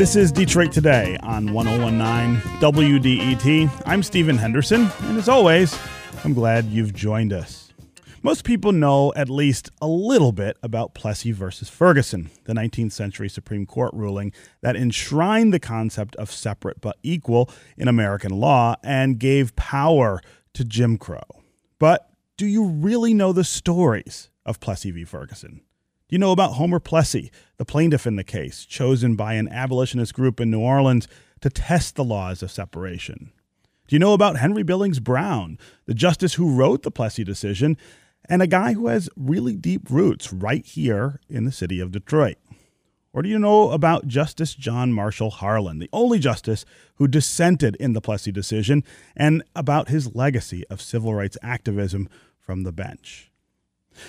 This is Detroit Today on 1019 WDET. I'm Stephen Henderson, and as always, I'm glad you've joined us. Most people know at least a little bit about Plessy versus Ferguson, the 19th century Supreme Court ruling that enshrined the concept of separate but equal in American law and gave power to Jim Crow. But do you really know the stories of Plessy v. Ferguson? Do you know about Homer Plessy, the plaintiff in the case, chosen by an abolitionist group in New Orleans to test the laws of separation? Do you know about Henry Billings Brown, the justice who wrote the Plessy decision, and a guy who has really deep roots right here in the city of Detroit? Or do you know about Justice John Marshall Harlan, the only justice who dissented in the Plessy decision, and about his legacy of civil rights activism from the bench?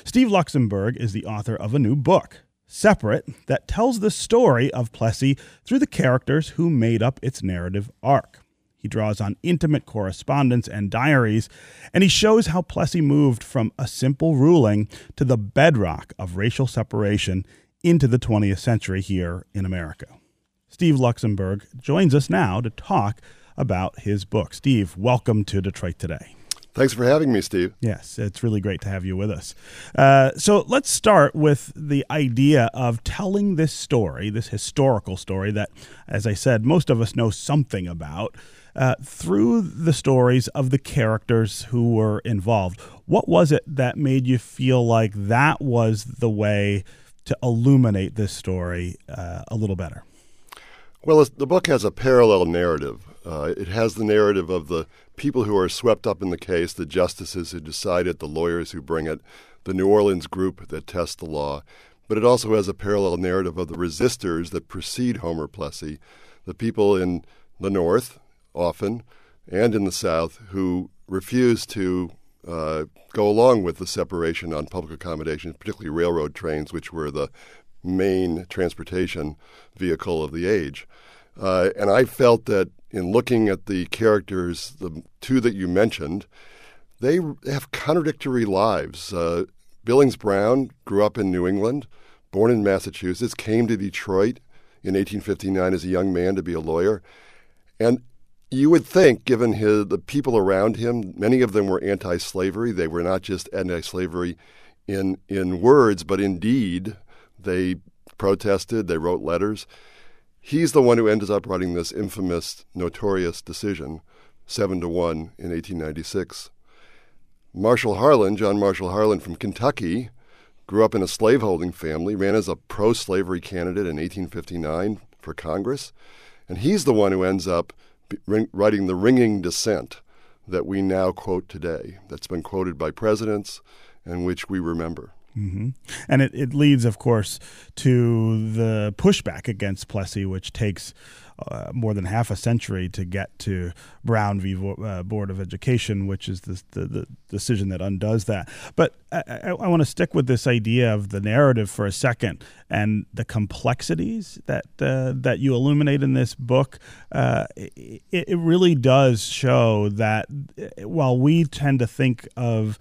Steve Luxenberg is the author of a new book, Separate, that tells the story of Plessy through the characters who made up its narrative arc. He draws on intimate correspondence and diaries, and he shows how Plessy moved from a simple ruling to the bedrock of racial separation into the 20th century here in America. Steve Luxenberg joins us now to talk about his book. Steve, welcome to Detroit Today. Thanks for having me, Steve. Yes, it's really great to have you with us. Uh, so let's start with the idea of telling this story, this historical story that, as I said, most of us know something about. Uh, through the stories of the characters who were involved. What was it that made you feel like that was the way to illuminate this story uh, a little better? Well, the book has a parallel narrative. Uh, it has the narrative of the people who are swept up in the case, the justices who decide it, the lawyers who bring it, the New Orleans group that tests the law. But it also has a parallel narrative of the resistors that precede Homer Plessy, the people in the North, often, and in the South, who refuse to uh, go along with the separation on public accommodations, particularly railroad trains, which were the main transportation vehicle of the age. Uh, and I felt that in looking at the characters, the two that you mentioned, they have contradictory lives. Uh, Billings Brown grew up in New England, born in Massachusetts, came to Detroit in 1859 as a young man to be a lawyer. And you would think, given his, the people around him, many of them were anti slavery. They were not just anti slavery in, in words, but in deed. They protested, they wrote letters. He's the one who ends up writing this infamous, notorious decision, 7 to 1 in 1896. Marshall Harlan, John Marshall Harlan from Kentucky, grew up in a slaveholding family, ran as a pro slavery candidate in 1859 for Congress, and he's the one who ends up writing the ringing dissent that we now quote today, that's been quoted by presidents and which we remember. Mm-hmm. And it, it leads, of course, to the pushback against Plessy, which takes uh, more than half a century to get to Brown v. Uh, Board of Education, which is the, the, the, decision that undoes that. But I, I, I want to stick with this idea of the narrative for a second and the complexities that uh, that you illuminate in this book. Uh, it, it really does show that uh, while we tend to think of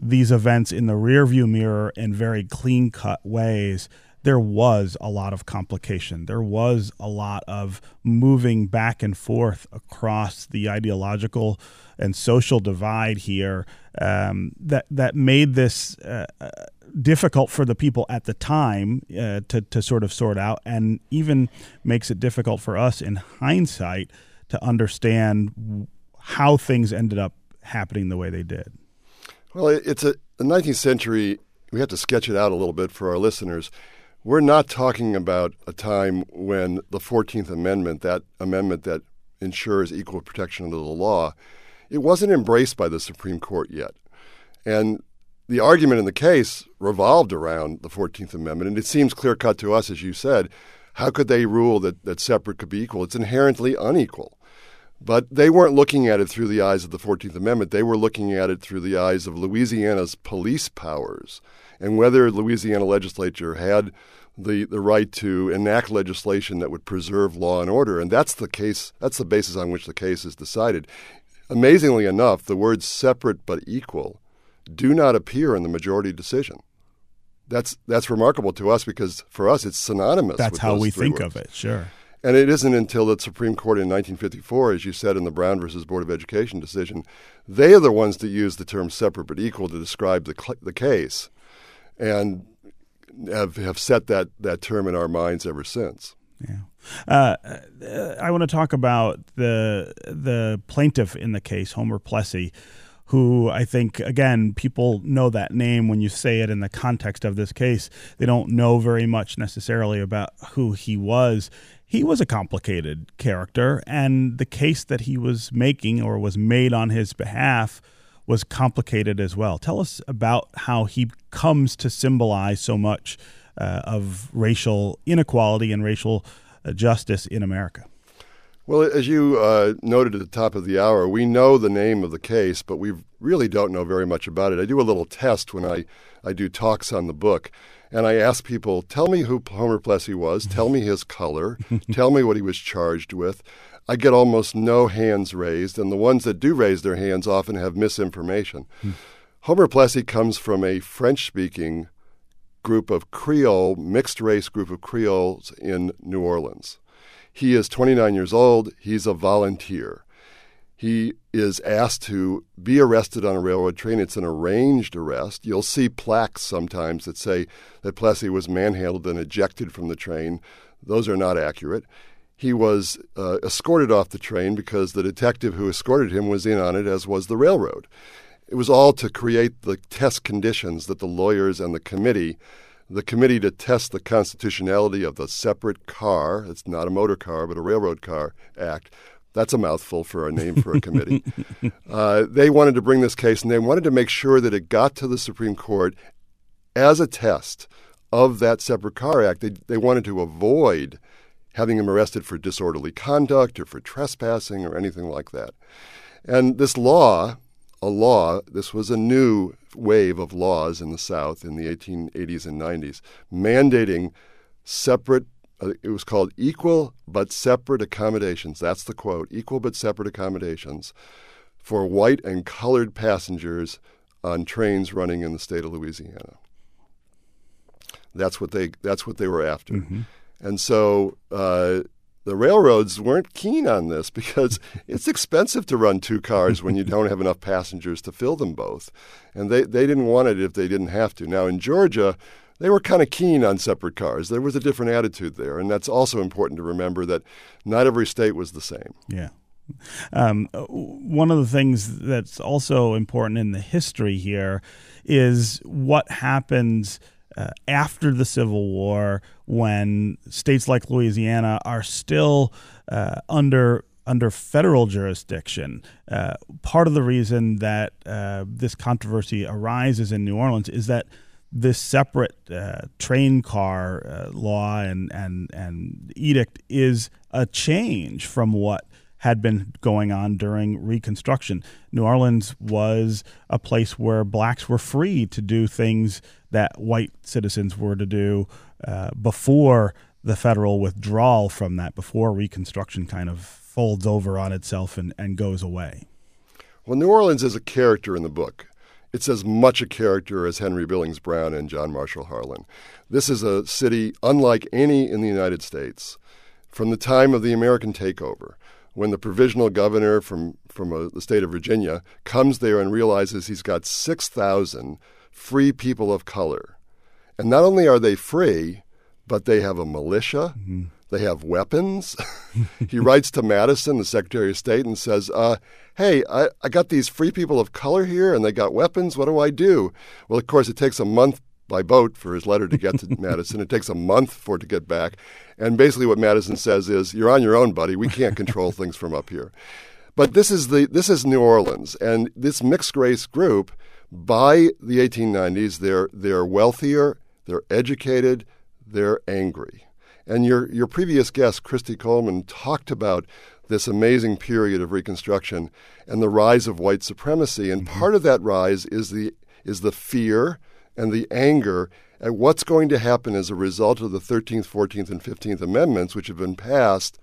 these events in the rearview mirror in very clean cut ways, there was a lot of complication. There was a lot of moving back and forth across the ideological and social divide here um, that that made this uh, uh, difficult for the people at the time uh, to to sort of sort out, and even makes it difficult for us in hindsight to understand how things ended up happening the way they did. Well, it's a the 19th century. We have to sketch it out a little bit for our listeners. We're not talking about a time when the 14th Amendment, that amendment that ensures equal protection under the law, it wasn't embraced by the Supreme Court yet. And the argument in the case revolved around the 14th Amendment. And it seems clear cut to us, as you said. How could they rule that, that separate could be equal? It's inherently unequal. But they weren't looking at it through the eyes of the 14th Amendment. They were looking at it through the eyes of Louisiana's police powers and whether Louisiana legislature had the, the right to enact legislation that would preserve law and order. And that's the case, that's the basis on which the case is decided. Amazingly enough, the words separate but equal do not appear in the majority decision. That's that's remarkable to us because for us it's synonymous. That's how we think words. of it. Sure. And it isn't until the Supreme Court in 1954, as you said in the Brown versus Board of Education decision, they are the ones that use the term separate but equal to describe the, cl- the case and have, have set that, that term in our minds ever since. Yeah. Uh, I want to talk about the the plaintiff in the case, Homer Plessy, who I think, again, people know that name when you say it in the context of this case. They don't know very much necessarily about who he was. He was a complicated character, and the case that he was making or was made on his behalf was complicated as well. Tell us about how he comes to symbolize so much uh, of racial inequality and racial uh, justice in America. Well, as you uh, noted at the top of the hour, we know the name of the case, but we really don't know very much about it. I do a little test when I, I do talks on the book, and I ask people, tell me who Homer Plessy was, tell me his color, tell me what he was charged with. I get almost no hands raised, and the ones that do raise their hands often have misinformation. Hmm. Homer Plessy comes from a French speaking group of Creole, mixed race group of Creoles in New Orleans. He is 29 years old. He's a volunteer. He is asked to be arrested on a railroad train. It's an arranged arrest. You'll see plaques sometimes that say that Plessy was manhandled and ejected from the train. Those are not accurate. He was uh, escorted off the train because the detective who escorted him was in on it, as was the railroad. It was all to create the test conditions that the lawyers and the committee the committee to test the constitutionality of the separate car, it's not a motor car, but a railroad car act. That's a mouthful for a name for a committee. uh, they wanted to bring this case and they wanted to make sure that it got to the Supreme Court as a test of that separate car act. They, they wanted to avoid having him arrested for disorderly conduct or for trespassing or anything like that. And this law, a law, this was a new wave of laws in the South in the 1880s and 90s, mandating separate, it was called equal but separate accommodations. That's the quote equal but separate accommodations for white and colored passengers on trains running in the state of Louisiana. That's what they, that's what they were after. Mm-hmm. And so uh, the railroads weren't keen on this because it's expensive to run two cars when you don't have enough passengers to fill them both. And they, they didn't want it if they didn't have to. Now, in Georgia, they were kind of keen on separate cars. There was a different attitude there. And that's also important to remember that not every state was the same. Yeah. Um, one of the things that's also important in the history here is what happens uh, after the Civil War, when states like Louisiana are still uh, under under federal jurisdiction. Uh, part of the reason that uh, this controversy arises in New Orleans is that this separate uh, train car uh, law and, and, and edict is a change from what had been going on during Reconstruction. New Orleans was a place where blacks were free to do things that white citizens were to do uh, before the federal withdrawal from that, before Reconstruction kind of folds over on itself and, and goes away. Well, New Orleans is a character in the book. It's as much a character as Henry Billings Brown and John Marshall Harlan. This is a city unlike any in the United States. From the time of the American takeover, when the provisional governor from, from uh, the state of Virginia comes there and realizes he's got 6,000 free people of color. And not only are they free, but they have a militia, mm-hmm. they have weapons. he writes to Madison, the Secretary of State, and says, uh, Hey, I, I got these free people of color here and they got weapons. What do I do? Well, of course, it takes a month by boat for his letter to get to Madison. It takes a month for it to get back. And basically, what Madison says is, "You're on your own, buddy. We can't control things from up here." But this is the this is New Orleans, and this mixed race group by the 1890s, they're they're wealthier, they're educated, they're angry. And your your previous guest, Christy Coleman, talked about this amazing period of Reconstruction and the rise of white supremacy. And mm-hmm. part of that rise is the is the fear and the anger at what's going to happen as a result of the 13th, 14th, and 15th Amendments, which have been passed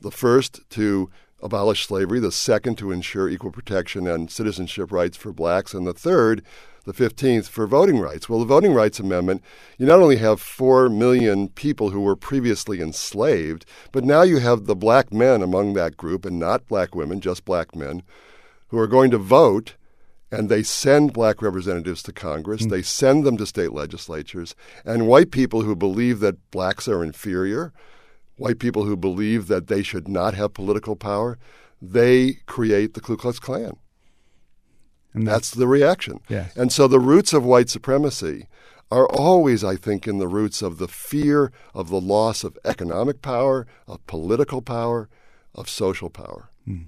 the first to abolish slavery, the second to ensure equal protection and citizenship rights for blacks, and the third, the 15th, for voting rights. Well, the Voting Rights Amendment, you not only have 4 million people who were previously enslaved, but now you have the black men among that group, and not black women, just black men, who are going to vote. And they send black representatives to Congress. Mm. They send them to state legislatures. And white people who believe that blacks are inferior, white people who believe that they should not have political power, they create the Ku Klux Klan. And that's, that's the reaction. Yes. And so the roots of white supremacy are always, I think, in the roots of the fear of the loss of economic power, of political power, of social power. Mm.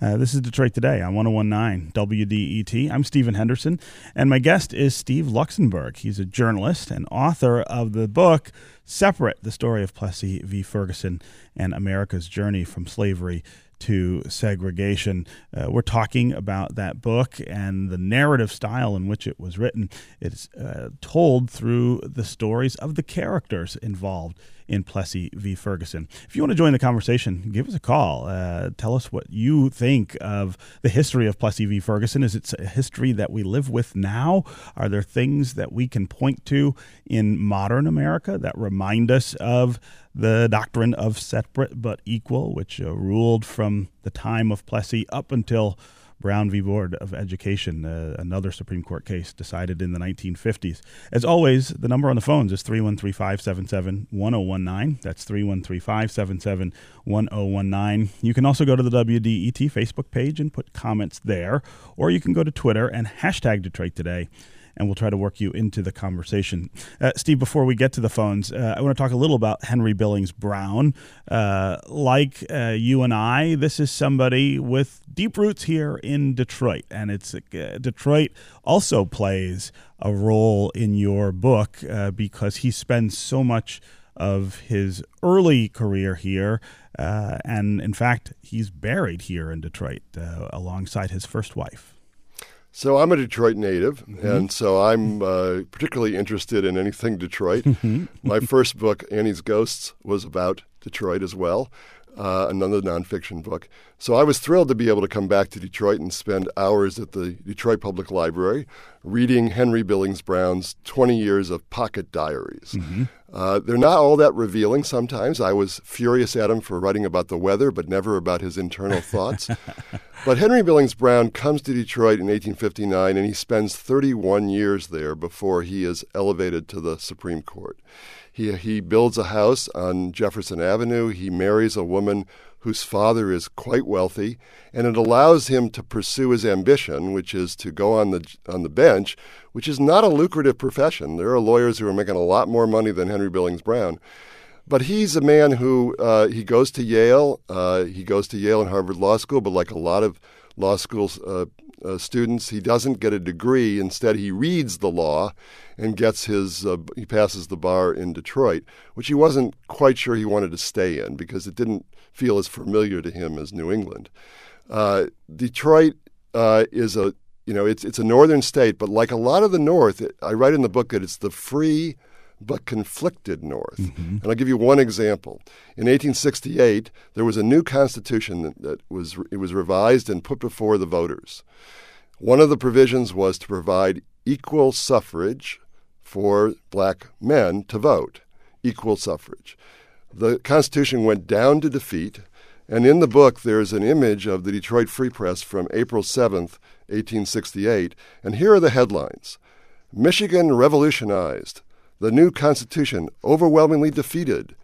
Uh, this is Detroit Today on 1019 WDET. I'm Stephen Henderson, and my guest is Steve Luxenberg. He's a journalist and author of the book Separate The Story of Plessy v. Ferguson and America's Journey from Slavery to segregation. Uh, we're talking about that book and the narrative style in which it was written. It's uh, told through the stories of the characters involved in Plessy v. Ferguson. If you want to join the conversation, give us a call. Uh, tell us what you think of the history of Plessy v. Ferguson. Is it a history that we live with now? Are there things that we can point to in modern America that remind us of the doctrine of separate but equal, which uh, ruled from the time of Plessy up until Brown v. Board of Education, uh, another Supreme Court case decided in the 1950s. As always, the number on the phones is 313 577 1019. That's 313 577 1019. You can also go to the WDET Facebook page and put comments there, or you can go to Twitter and hashtag Detroit Today and we'll try to work you into the conversation. Uh, Steve, before we get to the phones, uh, I want to talk a little about Henry Billings Brown. Uh, like uh, you and I, this is somebody with deep roots here in Detroit, and it's uh, Detroit also plays a role in your book uh, because he spends so much of his early career here. Uh, and in fact, he's buried here in Detroit uh, alongside his first wife. So I'm a Detroit native, mm-hmm. and so I'm uh, particularly interested in anything Detroit. Mm-hmm. My first book, Annie's Ghosts, was about Detroit as well, uh, another nonfiction book. So I was thrilled to be able to come back to Detroit and spend hours at the Detroit Public Library reading Henry Billings Brown's 20 years of pocket diaries. Mm-hmm. Uh, they're not all that revealing sometimes. I was furious at him for writing about the weather, but never about his internal thoughts. but Henry Billings Brown comes to Detroit in 1859, and he spends 31 years there before he is elevated to the Supreme Court. He, he builds a house on Jefferson Avenue. He marries a woman whose father is quite wealthy, and it allows him to pursue his ambition, which is to go on the on the bench, which is not a lucrative profession. There are lawyers who are making a lot more money than Henry Billings Brown. But he's a man who uh, he goes to Yale. Uh, he goes to Yale and Harvard Law School, but like a lot of law schools uh, uh students, he doesn't get a degree. Instead, he reads the law and gets his uh, he passes the bar in Detroit, which he wasn't quite sure he wanted to stay in because it didn't feel as familiar to him as New England. Uh, Detroit uh, is a you know it's it's a northern state, but like a lot of the North, I write in the book that it's the free but conflicted North. Mm-hmm. And I'll give you one example. In 1868, there was a new constitution that, that was it was revised and put before the voters. One of the provisions was to provide equal suffrage for black men to vote, equal suffrage the Constitution went down to defeat. And in the book, there's an image of the Detroit Free Press from April 7th, 1868. And here are the headlines Michigan revolutionized. The new Constitution overwhelmingly defeated.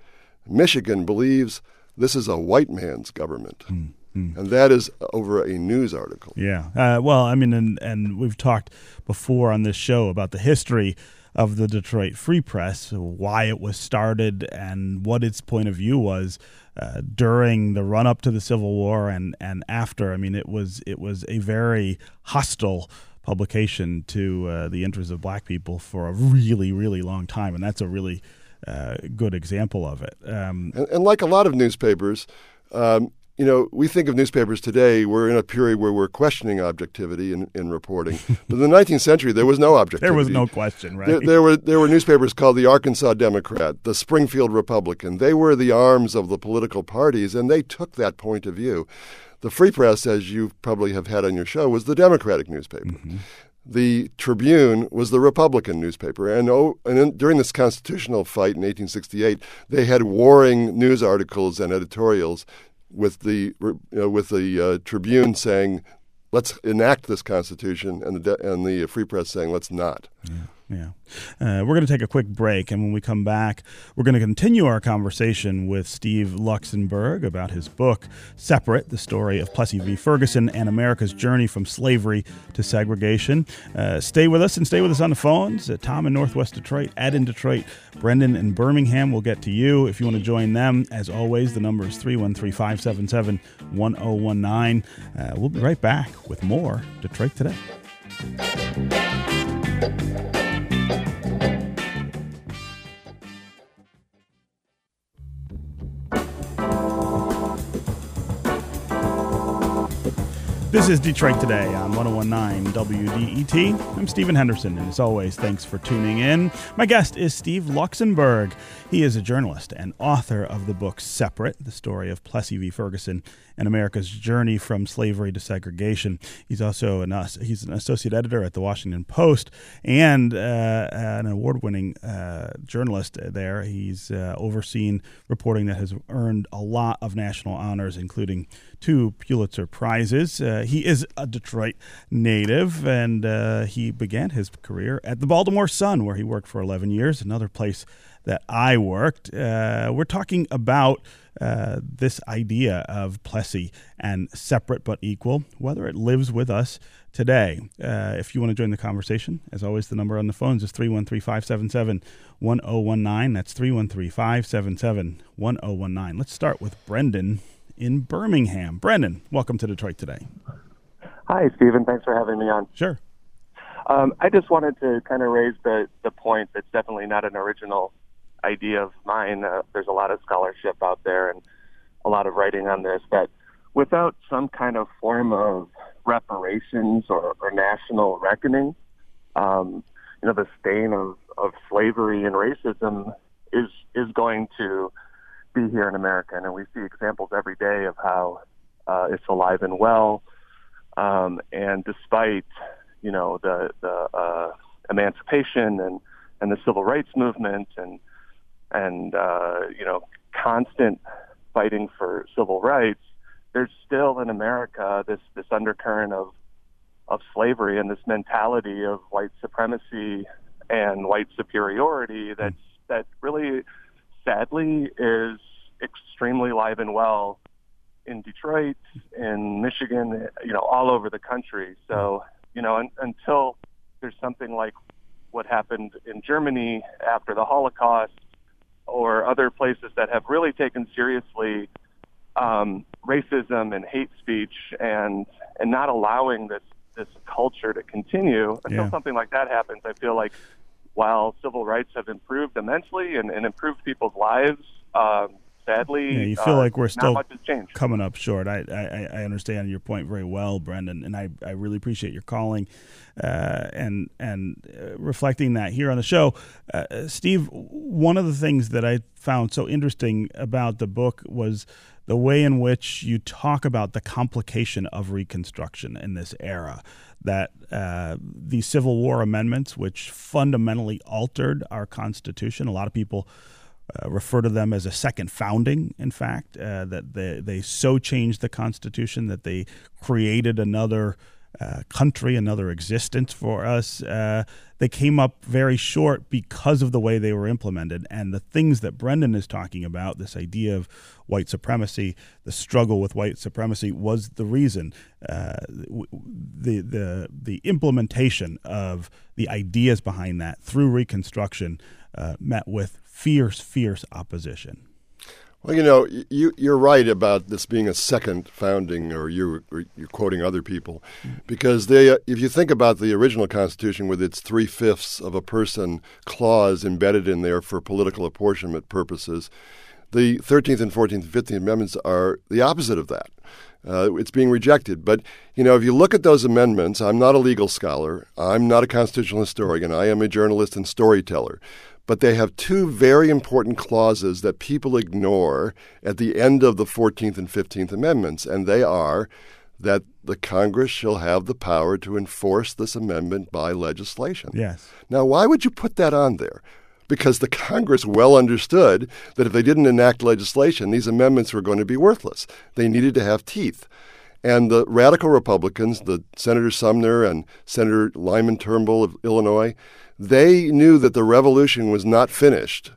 Michigan believes this is a white man's government. Mm. And that is over a news article. Yeah. Uh, well, I mean, and, and we've talked before on this show about the history of the Detroit Free Press, why it was started, and what its point of view was uh, during the run up to the Civil War and, and after. I mean, it was it was a very hostile publication to uh, the interests of black people for a really really long time, and that's a really uh, good example of it. Um, and, and, like a lot of newspapers. Um, you know, we think of newspapers today, we're in a period where we're questioning objectivity in, in reporting. but in the 19th century, there was no objectivity. There was no question, right? There, there, were, there were newspapers called the Arkansas Democrat, the Springfield Republican. They were the arms of the political parties, and they took that point of view. The Free Press, as you probably have had on your show, was the Democratic newspaper. Mm-hmm the Tribune was the Republican newspaper, and, oh, and in, during this constitutional fight in 1868, they had warring news articles and editorials with the you know, with the uh, Tribune saying, "Let's enact this Constitution," and the and the Free Press saying, "Let's not." Yeah. Yeah. Uh, we're going to take a quick break, and when we come back, we're going to continue our conversation with Steve Luxenberg about his book, Separate The Story of Plessy v. Ferguson and America's Journey from Slavery to Segregation. Uh, stay with us and stay with us on the phones. Uh, Tom in Northwest Detroit, Ed in Detroit, Brendan in Birmingham will get to you. If you want to join them, as always, the number is 313 577 1019. Uh, we'll be right back with more Detroit Today. This is Detroit Today on 1019 WDET. I'm Stephen Henderson, and as always, thanks for tuning in. My guest is Steve Luxenberg. He is a journalist and author of the book Separate, the story of Plessy v. Ferguson and America's journey from slavery to segregation. He's also an, he's an associate editor at the Washington Post and uh, an award winning uh, journalist there. He's uh, overseen reporting that has earned a lot of national honors, including two Pulitzer Prizes. Uh, he is a Detroit native, and uh, he began his career at the Baltimore Sun, where he worked for 11 years, another place that I worked. Uh, we're talking about uh, this idea of Plessy and separate but equal, whether it lives with us today. Uh, if you want to join the conversation, as always, the number on the phones is 313 577 1019. That's 313 577 1019. Let's start with Brendan in Birmingham. Brendan, welcome to Detroit today. Hi, Stephen. Thanks for having me on. Sure. Um, I just wanted to kind of raise the, the point that's definitely not an original idea of mine. Uh, there's a lot of scholarship out there and a lot of writing on this that without some kind of form of reparations or, or national reckoning, um, you know, the stain of, of slavery and racism is is going to be here in America, and we see examples every day of how uh, it's alive and well. Um, and despite you know the the uh, emancipation and and the civil rights movement and and uh, you know constant fighting for civil rights, there's still in America this this undercurrent of of slavery and this mentality of white supremacy and white superiority that's that really sadly, is extremely live and well in Detroit, in Michigan, you know, all over the country. So, you know, un- until there's something like what happened in Germany after the Holocaust or other places that have really taken seriously um, racism and hate speech and and not allowing this this culture to continue until yeah. something like that happens, I feel like while civil rights have improved immensely and, and improved people's lives, um, sadly, yeah, you feel uh, like we're still coming up short. I, I, I understand your point very well, Brendan, and I, I really appreciate your calling uh, and and uh, reflecting that here on the show. Uh, Steve, one of the things that I found so interesting about the book was the way in which you talk about the complication of Reconstruction in this era that uh, the Civil War amendments, which fundamentally altered our Constitution, a lot of people uh, refer to them as a second founding, in fact, uh, that they, they so changed the Constitution that they created another uh, country, another existence for us. Uh, they came up very short because of the way they were implemented. And the things that Brendan is talking about, this idea of white supremacy, the struggle with white supremacy, was the reason. Uh, the, the, the implementation of the ideas behind that through Reconstruction met with fierce, fierce opposition. Well, you know, you, you're right about this being a second founding, or you, you're quoting other people, because they, uh, if you think about the original Constitution with its three fifths of a person clause embedded in there for political apportionment purposes, The 13th and 14th and 15th Amendments are the opposite of that. Uh, it's being rejected. But, you know, if you look at those amendments, I'm not a legal scholar. I'm not a constitutional historian. I am a journalist and storyteller. But they have two very important clauses that people ignore at the end of the 14th and 15th Amendments, and they are that the Congress shall have the power to enforce this amendment by legislation. Yes. Now, why would you put that on there? Because the Congress well understood that if they didn't enact legislation, these amendments were going to be worthless. They needed to have teeth. And the radical Republicans, the Senator Sumner and Senator Lyman Trumbull of Illinois, they knew that the revolution was not finished.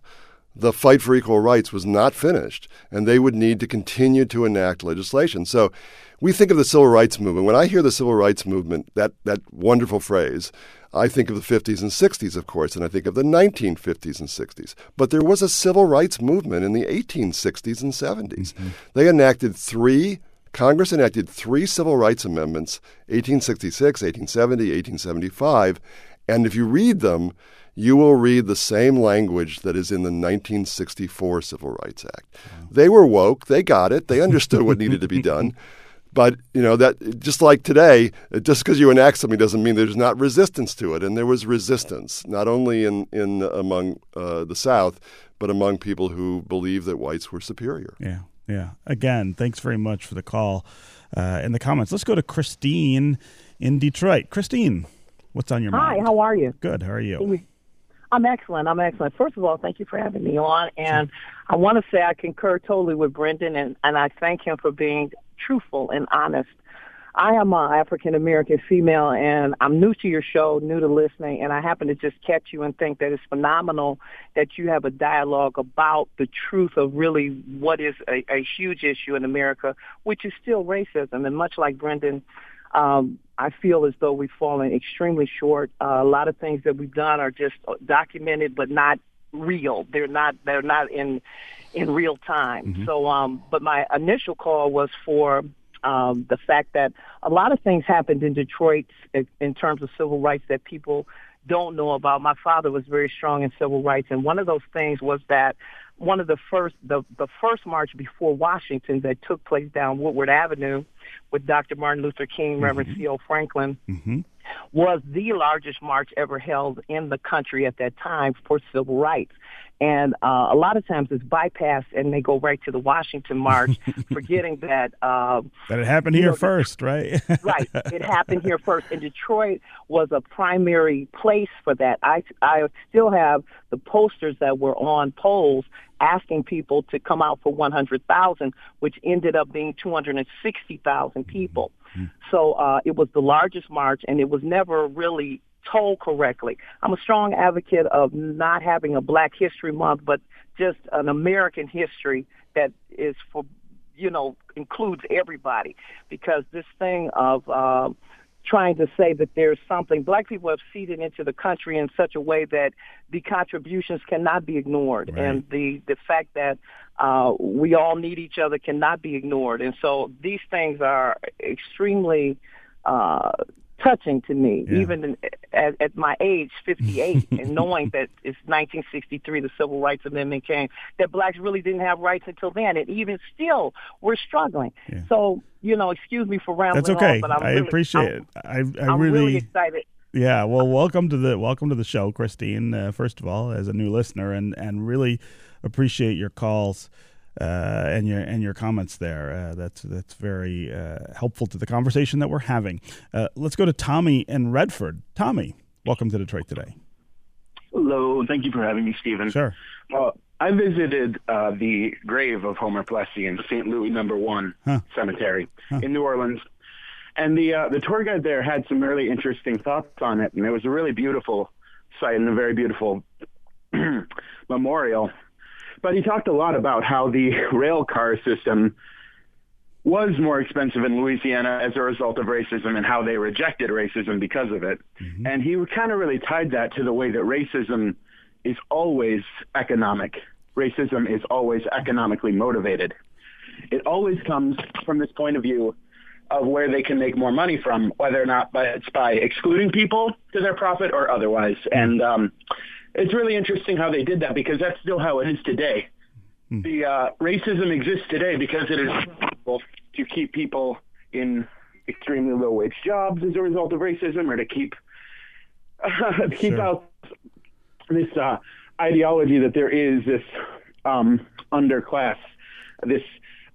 The fight for equal rights was not finished, and they would need to continue to enact legislation. So we think of the civil rights movement. When I hear the civil rights movement, that, that wonderful phrase, I think of the 50s and 60s, of course, and I think of the 1950s and 60s. But there was a civil rights movement in the 1860s and 70s. Mm-hmm. They enacted three, Congress enacted three civil rights amendments 1866, 1870, 1875. And if you read them, you will read the same language that is in the 1964 Civil Rights Act. Wow. They were woke, they got it, they understood what needed to be done. But you know that just like today, just because you enact something doesn't mean there's not resistance to it. And there was resistance not only in in among uh, the South, but among people who believe that whites were superior. Yeah, yeah. Again, thanks very much for the call uh, in the comments. Let's go to Christine in Detroit. Christine, what's on your Hi, mind? Hi, how are you? Good. How are you? I'm excellent. I'm excellent. First of all, thank you for having me on. And I want to say I concur totally with Brendan, and, and I thank him for being truthful and honest. I am an African American female, and I'm new to your show, new to listening, and I happen to just catch you and think that it's phenomenal that you have a dialogue about the truth of really what is a, a huge issue in America, which is still racism. And much like Brendan, um, I feel as though we've fallen extremely short. Uh, a lot of things that we've done are just documented, but not real. They're not. They're not in in real time. Mm-hmm. So, um, but my initial call was for um, the fact that a lot of things happened in Detroit in terms of civil rights that people don't know about. My father was very strong in civil rights, and one of those things was that one of the first the the first march before Washington that took place down Woodward Avenue with Dr. Martin Luther King, mm-hmm. Reverend C.L. Franklin, mm-hmm. was the largest march ever held in the country at that time for civil rights. And uh, a lot of times it's bypassed and they go right to the Washington March, forgetting that. Uh, that it happened here know, first, right? right. It happened here first. And Detroit was a primary place for that. I, I still have the posters that were on poles asking people to come out for 100,000, which ended up being 260,000 people. Mm-hmm. So uh, it was the largest march, and it was never really told correctly. I'm a strong advocate of not having a Black History Month, but just an American history that is for, you know, includes everybody. Because this thing of uh, trying to say that there's something, Black people have seeded into the country in such a way that the contributions cannot be ignored, right. and the the fact that uh, we all need each other cannot be ignored. And so these things are extremely uh, touching to me, yeah. even in, at, at my age, 58, and knowing that it's 1963, the Civil Rights Amendment came, that blacks really didn't have rights until then, and even still, we're struggling. Yeah. So, you know, excuse me for rambling. That's okay. On, but I'm I really, appreciate I'm, it. I, I I'm really, really excited. Yeah, well, welcome to the welcome to the show, Christine. Uh, first of all, as a new listener, and and really appreciate your calls uh, and your and your comments there. Uh, that's that's very uh, helpful to the conversation that we're having. Uh, let's go to Tommy in Redford. Tommy, welcome to Detroit today. Hello, thank you for having me, Stephen. Sure. Well, I visited uh, the grave of Homer Plessy in St. Louis Number One huh. Cemetery huh. in New Orleans, and the uh, the tour guide there had some really interesting thoughts on it, and it was a really beautiful site and a very beautiful memorial. But he talked a lot about how the rail car system was more expensive in Louisiana as a result of racism and how they rejected racism because of it. Mm-hmm. And he kind of really tied that to the way that racism is always economic. Racism is always economically motivated. It always comes from this point of view of where they can make more money from, whether or not by, it's by excluding people to their profit or otherwise. And um, it's really interesting how they did that because that's still how it is today. Hmm. The uh, racism exists today because it is possible to keep people in extremely low wage jobs as a result of racism, or to keep uh, keep sure. out this uh, ideology that there is this um, underclass, this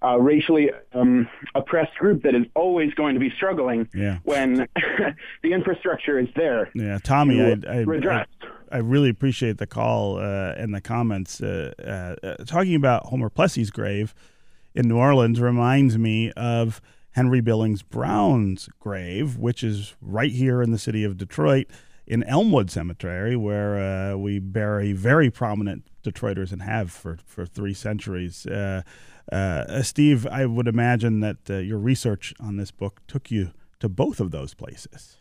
uh, racially um, oppressed group that is always going to be struggling yeah. when the infrastructure is there. Yeah, Tommy, I, I, I, I, really appreciate the call uh, and the comments. Uh, uh, talking about Homer Plessy's grave in New Orleans reminds me of Henry Billings Brown's grave, which is right here in the city of Detroit in Elmwood Cemetery, where uh, we bury very prominent Detroiters and have for, for three centuries. Uh, uh, Steve, I would imagine that uh, your research on this book took you to both of those places.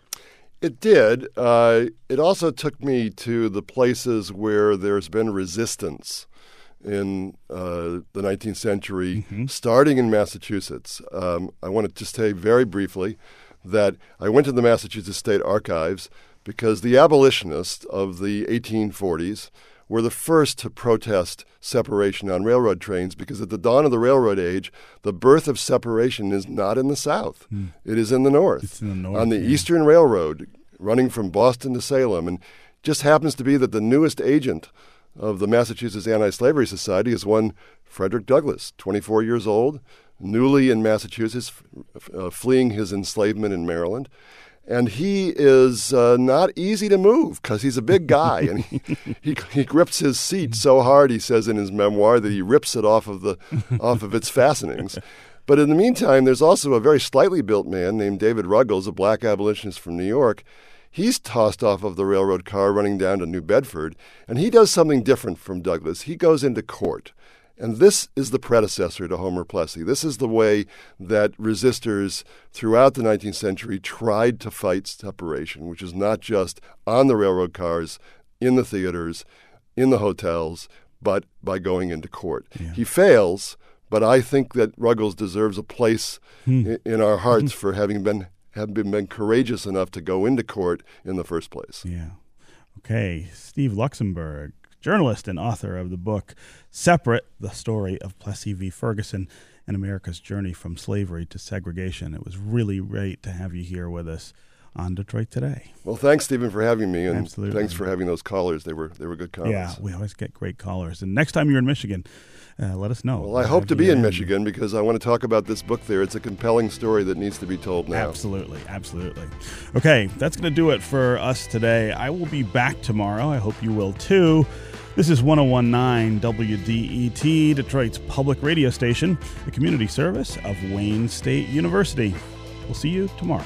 It did. Uh, it also took me to the places where there's been resistance in uh, the 19th century, mm-hmm. starting in Massachusetts. Um, I want to just say very briefly that I went to the Massachusetts State Archives because the abolitionists of the 1840s were the first to protest separation on railroad trains because at the dawn of the railroad age, the birth of separation is not in the South. Mm. It is in the North. In the north on the yeah. Eastern Railroad, running from Boston to Salem. And just happens to be that the newest agent of the Massachusetts Anti Slavery Society is one Frederick Douglass, 24 years old, newly in Massachusetts, uh, fleeing his enslavement in Maryland and he is uh, not easy to move because he's a big guy, and he, he, he grips his seat so hard. He says in his memoir that he rips it off of the off of its fastenings. But in the meantime, there's also a very slightly built man named David Ruggles, a black abolitionist from New York. He's tossed off of the railroad car running down to New Bedford, and he does something different from Douglass He goes into court. And this is the predecessor to Homer Plessy. This is the way that resistors throughout the 19th century tried to fight separation, which is not just on the railroad cars, in the theaters, in the hotels, but by going into court. Yeah. He fails, but I think that Ruggles deserves a place hmm. in our hearts for having been have been, been courageous enough to go into court in the first place. Yeah. Okay, Steve Luxenberg, journalist and author of the book Separate The Story of Plessy v. Ferguson and America's Journey from Slavery to Segregation. It was really great to have you here with us on Detroit Today. Well, thanks, Stephen, for having me, and Absolutely. thanks for having those callers. They were they were good comments. Yeah, we always get great callers. And next time you're in Michigan, uh, let us know. Well, I hope to be in Michigan because I want to talk about this book there. It's a compelling story that needs to be told now. Absolutely, absolutely. Okay, that's going to do it for us today. I will be back tomorrow. I hope you will too. This is 1019 WDET, Detroit's public radio station, a community service of Wayne State University. We'll see you tomorrow.